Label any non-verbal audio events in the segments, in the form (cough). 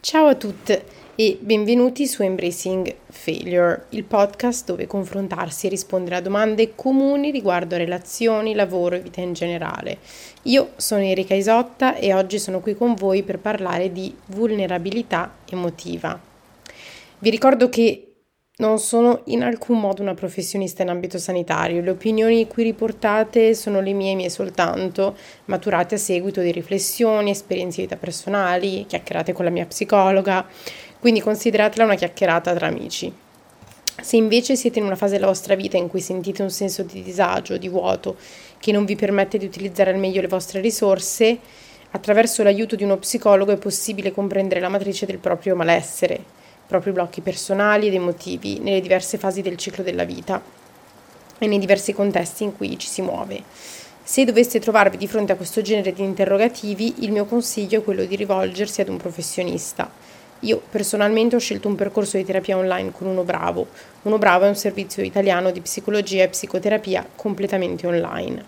Ciao a tutte e benvenuti su Embracing Failure, il podcast dove confrontarsi e rispondere a domande comuni riguardo a relazioni, lavoro e vita in generale. Io sono Erika Isotta e oggi sono qui con voi per parlare di vulnerabilità emotiva. Vi ricordo che non sono in alcun modo una professionista in ambito sanitario, le opinioni qui riportate sono le mie mie soltanto, maturate a seguito di riflessioni, esperienze di vita personali, chiacchierate con la mia psicologa, quindi consideratela una chiacchierata tra amici. Se invece siete in una fase della vostra vita in cui sentite un senso di disagio, di vuoto, che non vi permette di utilizzare al meglio le vostre risorse, attraverso l'aiuto di uno psicologo è possibile comprendere la matrice del proprio malessere, propri blocchi personali ed emotivi nelle diverse fasi del ciclo della vita e nei diversi contesti in cui ci si muove. Se doveste trovarvi di fronte a questo genere di interrogativi, il mio consiglio è quello di rivolgersi ad un professionista. Io personalmente ho scelto un percorso di terapia online con Uno Bravo. Uno Bravo è un servizio italiano di psicologia e psicoterapia completamente online.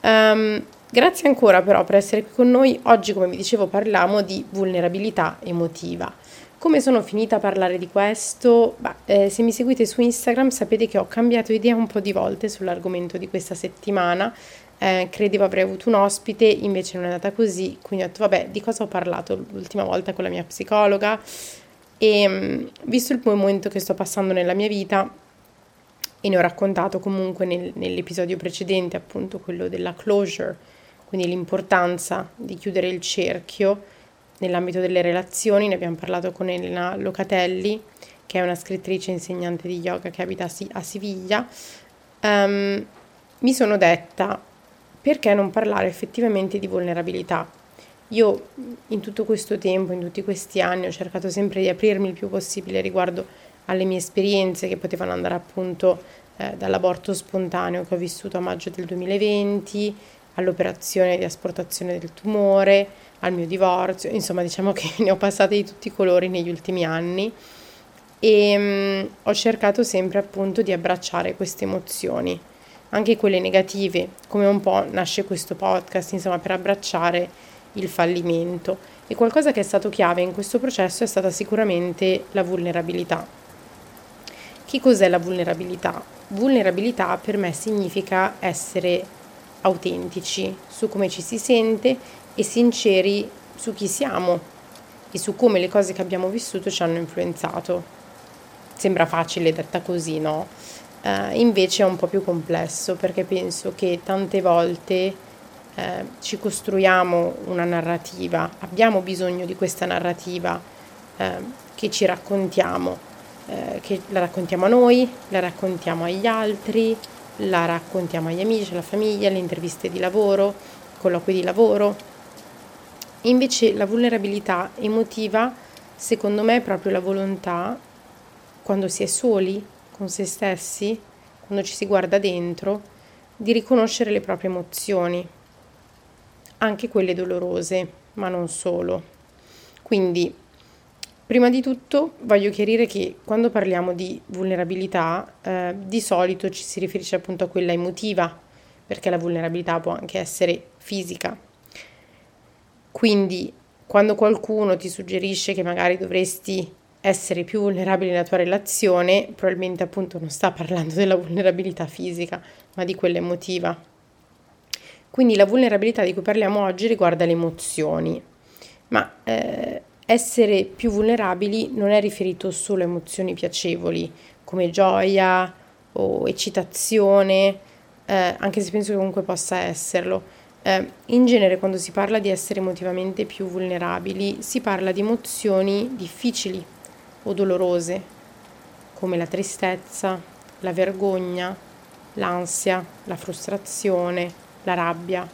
Um, grazie ancora però per essere qui con noi. Oggi, come vi dicevo, parliamo di vulnerabilità emotiva. Come sono finita a parlare di questo? Bah, eh, se mi seguite su Instagram sapete che ho cambiato idea un po' di volte sull'argomento di questa settimana. Eh, credevo avrei avuto un ospite, invece non è andata così, quindi ho detto vabbè di cosa ho parlato l'ultima volta con la mia psicologa e mm, visto il momento che sto passando nella mia vita e ne ho raccontato comunque nel, nell'episodio precedente appunto quello della closure, quindi l'importanza di chiudere il cerchio nell'ambito delle relazioni, ne abbiamo parlato con Elena Locatelli, che è una scrittrice e insegnante di yoga che abita a Siviglia, um, mi sono detta perché non parlare effettivamente di vulnerabilità. Io in tutto questo tempo, in tutti questi anni, ho cercato sempre di aprirmi il più possibile riguardo alle mie esperienze che potevano andare appunto eh, dall'aborto spontaneo che ho vissuto a maggio del 2020 all'operazione di asportazione del tumore, al mio divorzio, insomma diciamo che (laughs) ne ho passate di tutti i colori negli ultimi anni e um, ho cercato sempre appunto di abbracciare queste emozioni, anche quelle negative, come un po' nasce questo podcast, insomma per abbracciare il fallimento. E qualcosa che è stato chiave in questo processo è stata sicuramente la vulnerabilità. Che cos'è la vulnerabilità? Vulnerabilità per me significa essere autentici su come ci si sente e sinceri su chi siamo e su come le cose che abbiamo vissuto ci hanno influenzato. Sembra facile detta così, no? Uh, invece è un po' più complesso perché penso che tante volte uh, ci costruiamo una narrativa, abbiamo bisogno di questa narrativa uh, che ci raccontiamo, che la raccontiamo a noi, la raccontiamo agli altri, la raccontiamo agli amici, alla famiglia, alle interviste di lavoro, colloqui di lavoro, Invece la vulnerabilità emotiva, secondo me, è proprio la volontà, quando si è soli con se stessi, quando ci si guarda dentro, di riconoscere le proprie emozioni, anche quelle dolorose, ma non solo. Quindi, prima di tutto, voglio chiarire che quando parliamo di vulnerabilità, eh, di solito ci si riferisce appunto a quella emotiva, perché la vulnerabilità può anche essere fisica, quindi quando qualcuno ti suggerisce che magari dovresti essere più vulnerabile nella tua relazione, probabilmente appunto non sta parlando della vulnerabilità fisica, ma di quella emotiva. Quindi la vulnerabilità di cui parliamo oggi riguarda le emozioni, ma eh, essere più vulnerabili non è riferito solo a emozioni piacevoli come gioia o eccitazione, eh, anche se penso che comunque possa esserlo eh, in genere quando si parla di essere emotivamente più vulnerabili si parla di emozioni difficili o dolorose, come la tristezza, la vergogna, l'ansia, la frustrazione, la rabbia.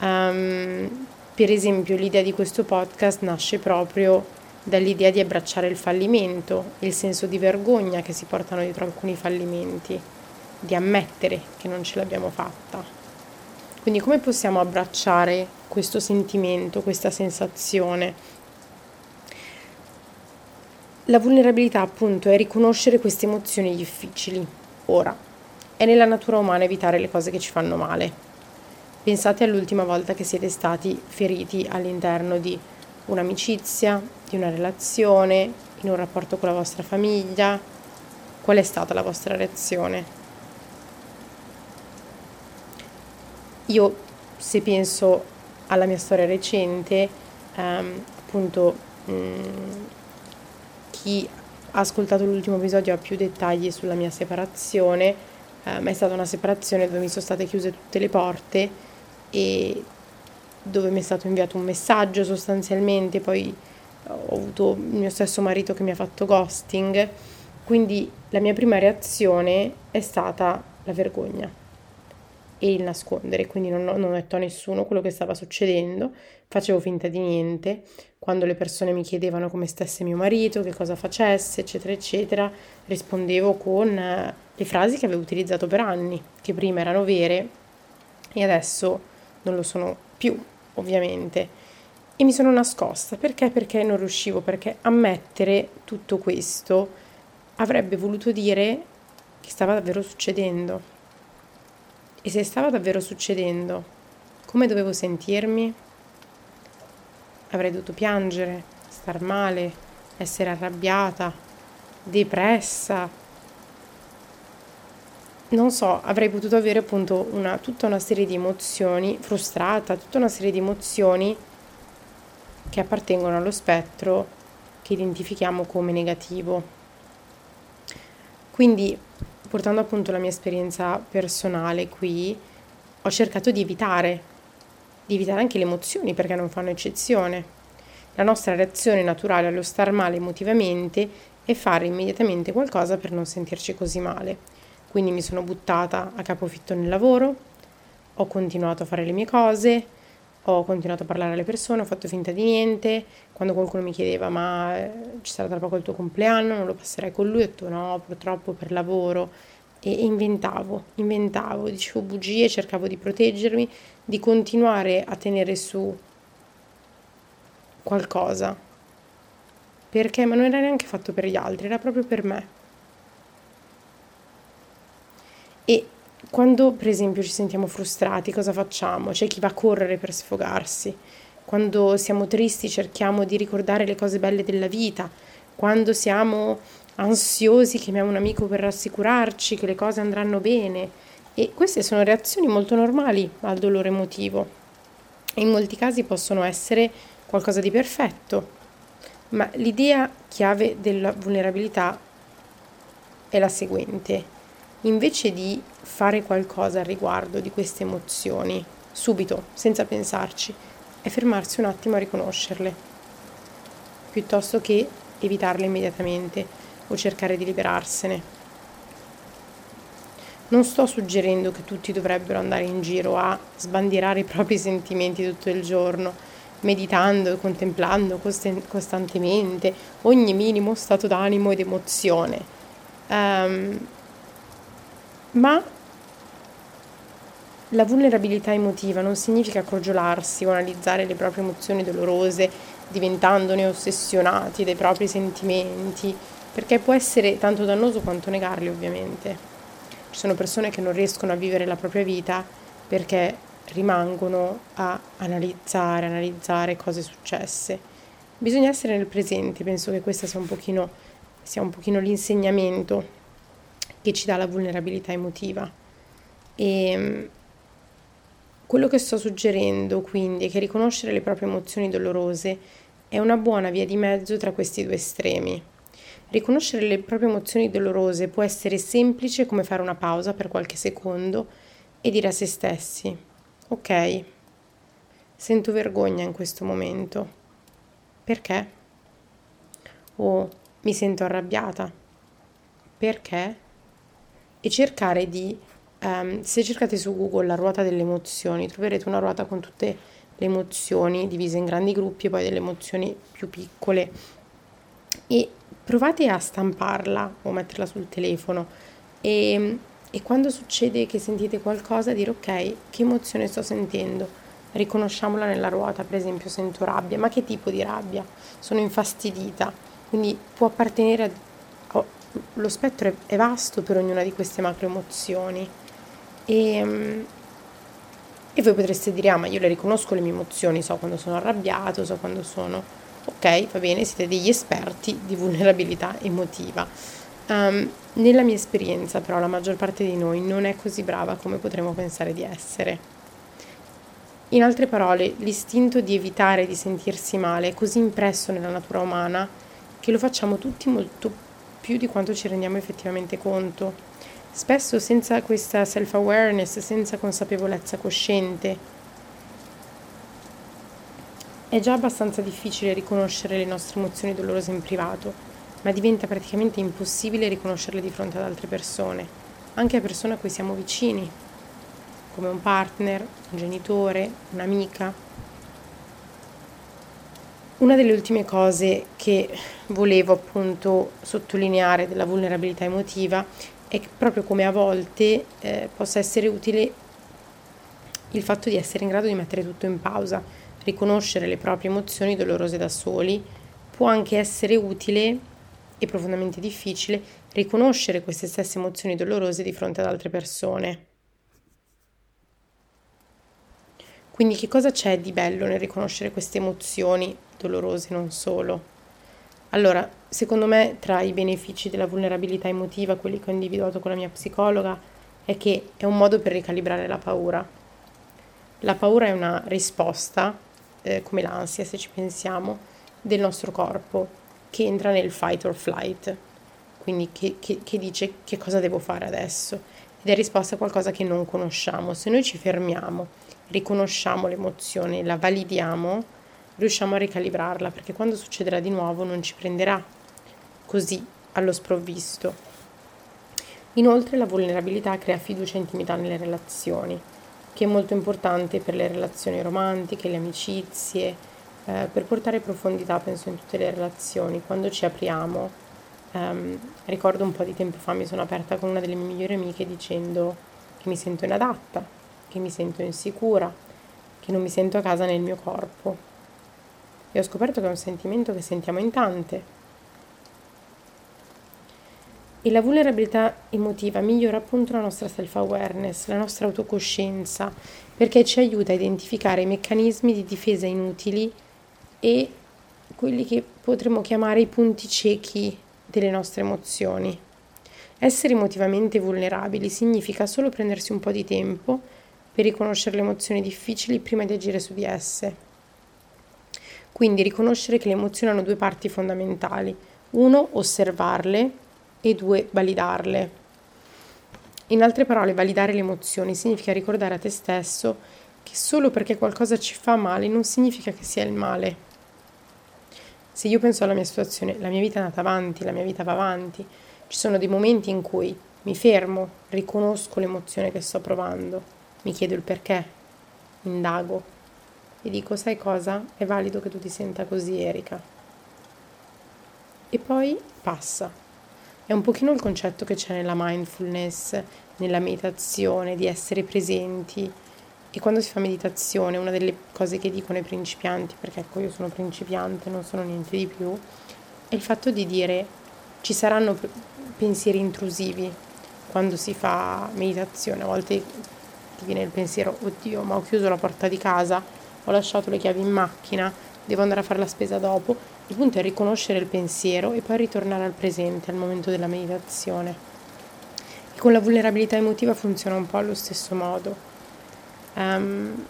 Um, per esempio l'idea di questo podcast nasce proprio dall'idea di abbracciare il fallimento, il senso di vergogna che si portano dietro alcuni fallimenti, di ammettere che non ce l'abbiamo fatta. Quindi come possiamo abbracciare questo sentimento, questa sensazione? La vulnerabilità appunto è riconoscere queste emozioni difficili. Ora, è nella natura umana evitare le cose che ci fanno male. Pensate all'ultima volta che siete stati feriti all'interno di un'amicizia, di una relazione, in un rapporto con la vostra famiglia? Qual è stata la vostra reazione? Io, se penso alla mia storia recente, ehm, appunto, mh, mm, chi ha ascoltato l'ultimo episodio ha più dettagli sulla mia separazione, eh, ma è stata una separazione dove mi sono state chiuse tutte le porte e dove mi è stato inviato un messaggio sostanzialmente, poi ho avuto il mio stesso marito che mi ha fatto ghosting, quindi la mia prima reazione è stata la vergogna e il nascondere, quindi non non ho detto a nessuno quello che stava succedendo, facevo finta di niente, quando le persone mi chiedevano come stesse mio marito, che cosa facesse, eccetera, eccetera, rispondevo con eh, le frasi che avevo utilizzato per anni, che prima erano vere e adesso non lo sono più, ovviamente. E mi sono nascosta perché? Perché non riuscivo, perché ammettere tutto questo avrebbe voluto dire che stava davvero succedendo e se stava davvero succedendo, come dovevo sentirmi? Avrei dovuto piangere, star male, essere arrabbiata, depressa. Non so, avrei potuto avere appunto una, tutta una serie di emozioni, frustrata, tutta una serie di emozioni che appartengono allo spettro che identifichiamo come negativo. Quindi portando appunto la mia esperienza personale qui, ho cercato di evitare, di evitare anche le emozioni perché non fanno eccezione. La nostra reazione naturale allo star male emotivamente è fare immediatamente qualcosa per non sentirci così male. Quindi mi sono buttata a capofitto nel lavoro, ho continuato a fare le mie cose, ho continuato a parlare alle persone, ho fatto finta di niente. Quando qualcuno mi chiedeva ma eh, ci sarà tra poco il tuo compleanno, non lo passerai con lui, ho detto no, purtroppo per lavoro. E inventavo, inventavo, dicevo bugie, cercavo di proteggermi, di continuare a tenere su qualcosa. Perché? Ma non era neanche fatto per gli altri, era proprio per me. E quando per esempio ci sentiamo frustrati, cosa facciamo? C'è chi va a correre per sfogarsi. Quando siamo tristi cerchiamo di ricordare le cose belle della vita. Quando siamo ansiosi chiamiamo un amico per rassicurarci che le cose andranno bene. E queste sono reazioni molto normali al dolore emotivo. E in molti casi possono essere qualcosa di perfetto. Ma l'idea chiave della vulnerabilità è la seguente invece di fare qualcosa al riguardo di queste emozioni, subito, senza pensarci, è fermarsi un attimo a riconoscerle, piuttosto che evitarle immediatamente o cercare di liberarsene. Non sto suggerendo che tutti dovrebbero andare in giro a sbandierare i propri sentimenti tutto il giorno, meditando e contemplando costantemente ogni minimo stato d'animo ed emozione. Um, ma la vulnerabilità emotiva non significa crogiolarsi o analizzare le proprie emozioni dolorose diventandone ossessionati dai propri sentimenti, perché può essere tanto dannoso quanto negarli ovviamente. Ci sono persone che non riescono a vivere la propria vita perché rimangono a analizzare, analizzare cose successe. Bisogna essere nel presente, penso che questo sia un pochino, sia un pochino l'insegnamento che ci dà la vulnerabilità emotiva. E mm, quello che sto suggerendo quindi è che riconoscere le proprie emozioni dolorose è una buona via di mezzo tra questi due estremi. Riconoscere le proprie emozioni dolorose può essere semplice come fare una pausa per qualche secondo e dire a se stessi, ok, sento vergogna in questo momento. Perché? O mi sento arrabbiata. Perché? E cercare di, um, se cercate su Google la ruota delle emozioni, troverete una ruota con tutte le emozioni divise in grandi gruppi e poi delle emozioni più piccole e provate a stamparla o metterla sul telefono e, e quando succede che sentite qualcosa dire ok, che emozione sto sentendo? Riconosciamola nella ruota, per esempio sento rabbia, ma che tipo di rabbia? Sono infastidita, quindi può appartenere a lo spettro è, vasto per ognuna di queste macro emozioni e, E voi potreste dire, ah ma io le riconosco le mie emozioni, so quando sono arrabbiato, so quando sono... Ok, va bene, siete degli esperti di vulnerabilità emotiva. Um, nella mia esperienza però la maggior parte di noi non è così brava come potremmo pensare di essere. In altre parole, l'istinto di evitare di sentirsi male è così impresso nella natura umana che lo facciamo tutti molto più di quanto ci rendiamo effettivamente conto. Spesso senza questa self-awareness, senza consapevolezza cosciente. È già abbastanza difficile riconoscere le nostre emozioni dolorose in privato, ma diventa praticamente impossibile riconoscerle di fronte ad altre persone, anche a persone a cui siamo vicini, come un partner, un genitore, un'amica. Una delle ultime cose che volevo appunto sottolineare della vulnerabilità emotiva è proprio come a volte eh, possa essere utile il fatto di essere in grado di mettere tutto in pausa, riconoscere le proprie emozioni dolorose da soli, può anche essere utile e profondamente difficile riconoscere queste stesse emozioni dolorose di fronte ad altre persone. Quindi che cosa c'è di bello nel riconoscere queste emozioni dolorose non solo? Allora, secondo me tra i benefici della vulnerabilità emotiva, quelli che ho individuato con la mia psicologa, è che è un modo per ricalibrare la paura. La paura è una risposta, eh, come l'ansia se ci pensiamo, del nostro corpo che entra nel fight or flight, quindi che, che, che dice che cosa devo fare adesso ed è risposta a qualcosa che non conosciamo. Se noi ci fermiamo riconosciamo l'emozione, la validiamo, riusciamo a ricalibrarla perché quando succederà di nuovo non ci prenderà così allo sprovvisto. Inoltre la vulnerabilità crea fiducia e intimità nelle relazioni, che è molto importante per le relazioni romantiche, le amicizie, eh, per portare profondità, penso, in tutte le relazioni. Quando ci apriamo, ehm, ricordo un po' di tempo fa mi sono aperta con una delle mie migliori amiche dicendo che mi sento inadatta, che mi sento insicura, che non mi sento a casa nel mio corpo. E ho scoperto che è un sentimento che sentiamo in tante. E la vulnerabilità emotiva migliora appunto la nostra self-awareness, la nostra autocoscienza, perché ci aiuta a identificare i meccanismi di difesa inutili e quelli che potremmo chiamare i punti ciechi delle nostre emozioni. Essere emotivamente vulnerabili significa solo prendersi un po' di tempo per riconoscere le emozioni difficili prima di agire su di esse. Quindi riconoscere che le emozioni hanno due parti fondamentali. Uno, osservarle e due, validarle. In altre parole, validare le emozioni significa ricordare a te stesso che solo perché qualcosa ci fa male non significa che sia il male. Se io penso alla mia situazione, la mia vita è andata avanti, la mia vita va avanti, ci sono dei momenti in cui mi fermo, riconosco l'emozione che sto provando mi chiedo il perché, indago e dico, sai cosa? È valido che tu ti senta così, Erika. E poi passa. È un pochino il concetto che c'è nella mindfulness, nella meditazione, di essere presenti. E quando si fa meditazione, una delle cose che dicono i principianti, perché ecco io sono principiante, non sono niente di più, è il fatto di dire ci saranno pensieri intrusivi quando si fa meditazione. A volte ti viene il pensiero, oddio, ma ho chiuso la porta di casa, ho lasciato le chiavi in macchina, devo andare a fare la spesa dopo. Il punto è riconoscere il pensiero e poi ritornare al presente, al momento della meditazione. E con la vulnerabilità emotiva funziona un po' allo stesso modo. Um,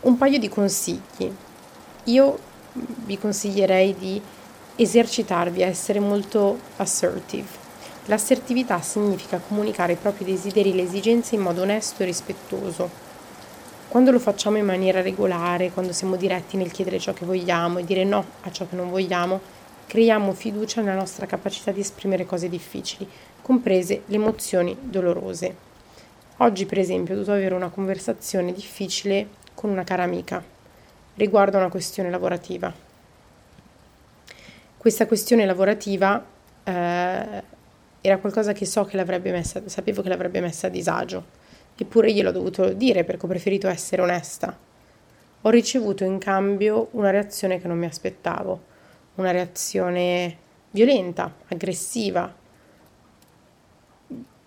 un paio di consigli. Io vi consiglierei di esercitarvi a essere molto assertive L'assertività significa comunicare i propri desideri e le esigenze in modo onesto e rispettoso. Quando lo facciamo in maniera regolare, quando siamo diretti nel chiedere ciò che vogliamo e dire no a ciò che non vogliamo, creiamo fiducia nella nostra capacità di esprimere cose difficili, comprese le emozioni dolorose. Oggi, per esempio, ho dovuto avere una conversazione difficile con una cara amica riguardo a una questione lavorativa. Questa questione lavorativa eh, era qualcosa che so che l'avrebbe messa, sapevo che l'avrebbe messa a disagio, eppure gliel'ho dovuto dire perché ho preferito essere onesta. Ho ricevuto in cambio una reazione che non mi aspettavo, una reazione violenta, aggressiva,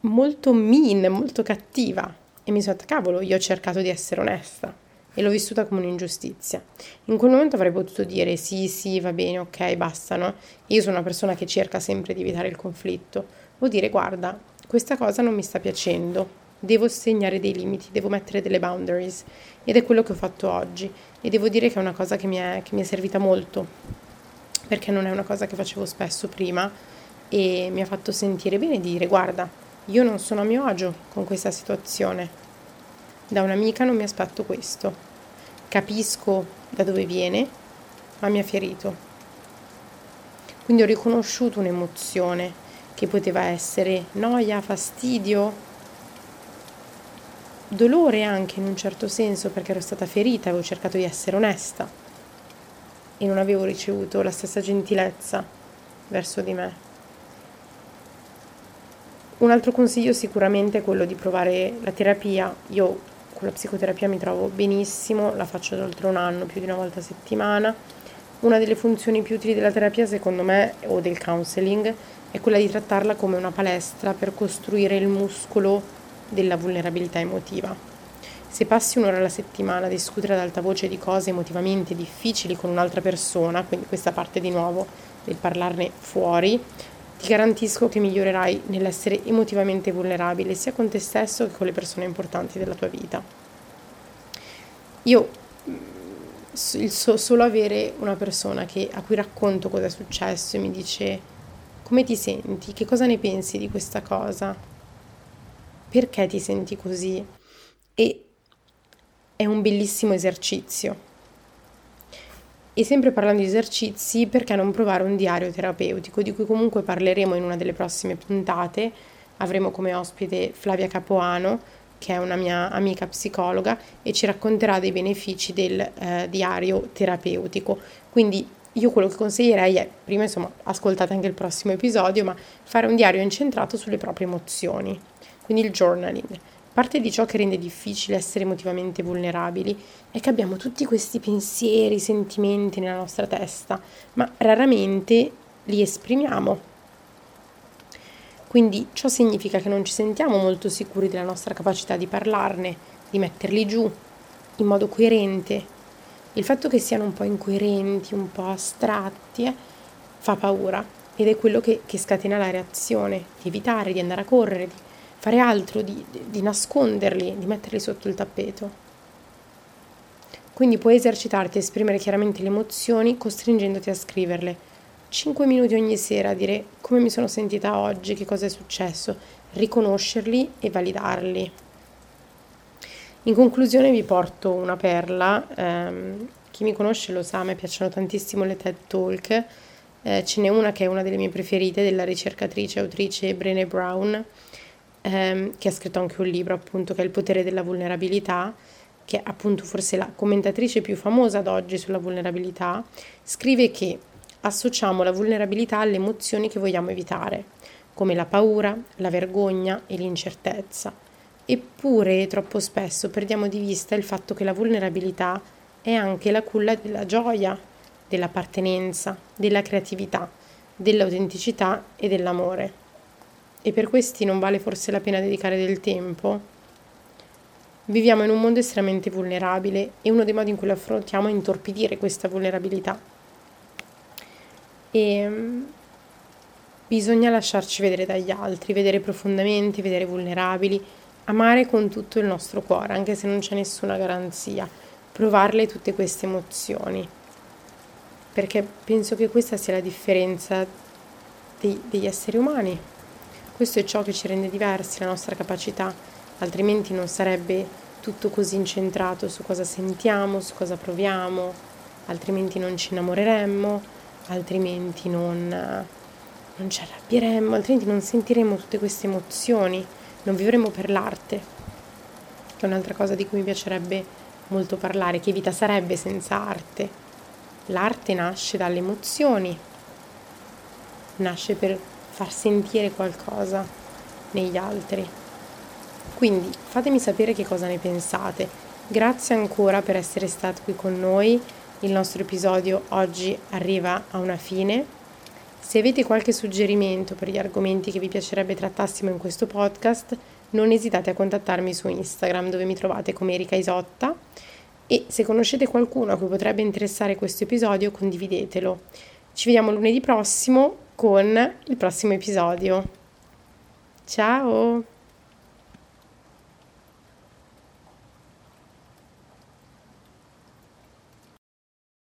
molto mean, molto cattiva. e mi sono detto, cavolo, io ho cercato di essere onesta e l'ho vissuta come un'ingiustizia. In quel momento avrei potuto dire sì, sì, va bene, ok, basta, no? Io sono una persona che cerca sempre di evitare il conflitto. Vuol dire, guarda, questa cosa non mi sta piacendo, devo segnare dei limiti, devo mettere delle boundaries. Ed è quello che ho fatto oggi. E devo dire che è una cosa che mi è, che mi è servita molto perché non è una cosa che facevo spesso prima e mi ha fatto sentire bene di dire guarda, io non sono a mio agio con questa situazione, da un'amica non mi aspetto questo, capisco da dove viene, ma mi ha ferito. Quindi ho riconosciuto un'emozione che poteva essere noia, fastidio, dolore anche in un certo senso perché ero stata ferita, avevo cercato di essere onesta e non avevo ricevuto la stessa gentilezza verso di me. Un altro consiglio sicuramente è quello di provare la terapia. Io con la psicoterapia mi trovo benissimo, la faccio da oltre un anno, più di una volta a settimana. Una delle funzioni più utili della terapia, secondo me, o del counseling, è quella di trattarla come una palestra per costruire il muscolo della vulnerabilità emotiva. Se passi un'ora alla settimana a discutere ad alta voce di cose emotivamente difficili con un'altra persona, quindi questa parte di nuovo del parlarne fuori, ti garantisco che migliorerai nell'essere emotivamente vulnerabile sia con te stesso che con le persone importanti della tua vita. Io il so, solo avere una persona che, a cui racconto cosa è successo e mi dice come ti senti, che cosa ne pensi di questa cosa, perché ti senti così e è un bellissimo esercizio. E sempre parlando di esercizi, perché non provare un diario terapeutico, di cui comunque parleremo in una delle prossime puntate. Avremo come ospite Flavia Capoano, che è una mia amica psicologa, e ci racconterà dei benefici del eh, diario terapeutico. Quindi io quello che consiglierei è, prima insomma, ascoltate anche il prossimo episodio, ma fare un diario incentrato sulle proprie emozioni quindi il journaling. Parte di ciò che rende difficile essere emotivamente vulnerabili è che abbiamo tutti questi pensieri, sentimenti nella nostra testa, ma raramente li esprimiamo. Quindi ciò significa che non ci sentiamo molto sicuri della nostra capacità di parlarne, di metterli giù in modo coerente. Il fatto che siano un po' incoerenti, un po' astratti, eh, fa paura ed è quello che, che scatena la reazione, di evitare, di andare a correre, di fare altro, di, di nasconderli, di metterli sotto il tappeto. Quindi puoi esercitarti a esprimere chiaramente le emozioni costringendoti a scriverle. 5 minuti ogni sera a dire come mi sono sentita oggi, che cosa è successo, riconoscerli e validarli. In conclusione vi porto una perla, ehm, chi mi conosce lo sa, a me piacciono tantissimo le TED Talk, eh, ce n'è una che è una delle mie preferite della ricercatrice e autrice Brené Brown, ehm, che ha scritto anche un libro appunto che è Il potere della vulnerabilità, che è appunto forse la commentatrice più famosa ad oggi sulla vulnerabilità, scrive che associamo la vulnerabilità alle emozioni che vogliamo evitare, come la paura, la vergogna e l'incertezza. Eppure troppo spesso perdiamo di vista il fatto che la vulnerabilità è anche la culla della gioia, dell'appartenenza, della creatività, dell'autenticità e dell'amore e per questi non vale forse la pena dedicare del tempo? Viviamo in un mondo estremamente vulnerabile e uno dei modi in cui lo affrontiamo è intorpidire questa vulnerabilità. E mm, bisogna lasciarci vedere dagli altri, vedere profondamente, vedere vulnerabili, amare con tutto il nostro cuore, anche se non c'è nessuna garanzia, provarle tutte queste emozioni. Perché penso che questa sia la differenza dei, degli esseri umani. Questo è ciò che ci rende diversi, la nostra capacità, altrimenti non sarebbe tutto così incentrato su cosa sentiamo, su cosa proviamo, altrimenti non ci innamoreremmo, altrimenti non, non ci arrabbieremmo, altrimenti non sentiremmo tutte queste emozioni, non vivremmo per l'arte, che è un'altra cosa di cui mi piacerebbe molto parlare, che vita sarebbe senza arte. L'arte nasce dalle emozioni, nasce per far sentire qualcosa negli altri. Quindi fatemi sapere che cosa ne pensate. Grazie ancora per essere stati qui con noi. Il nostro episodio oggi arriva a una fine. Se avete qualche suggerimento per gli argomenti che vi piacerebbe trattassimo in questo podcast, non esitate a contattarmi su Instagram dove mi trovate come Erika Isotta e se conoscete qualcuno a cui potrebbe interessare questo episodio condividetelo. Ci vediamo lunedì prossimo con il prossimo episodio. Ciao!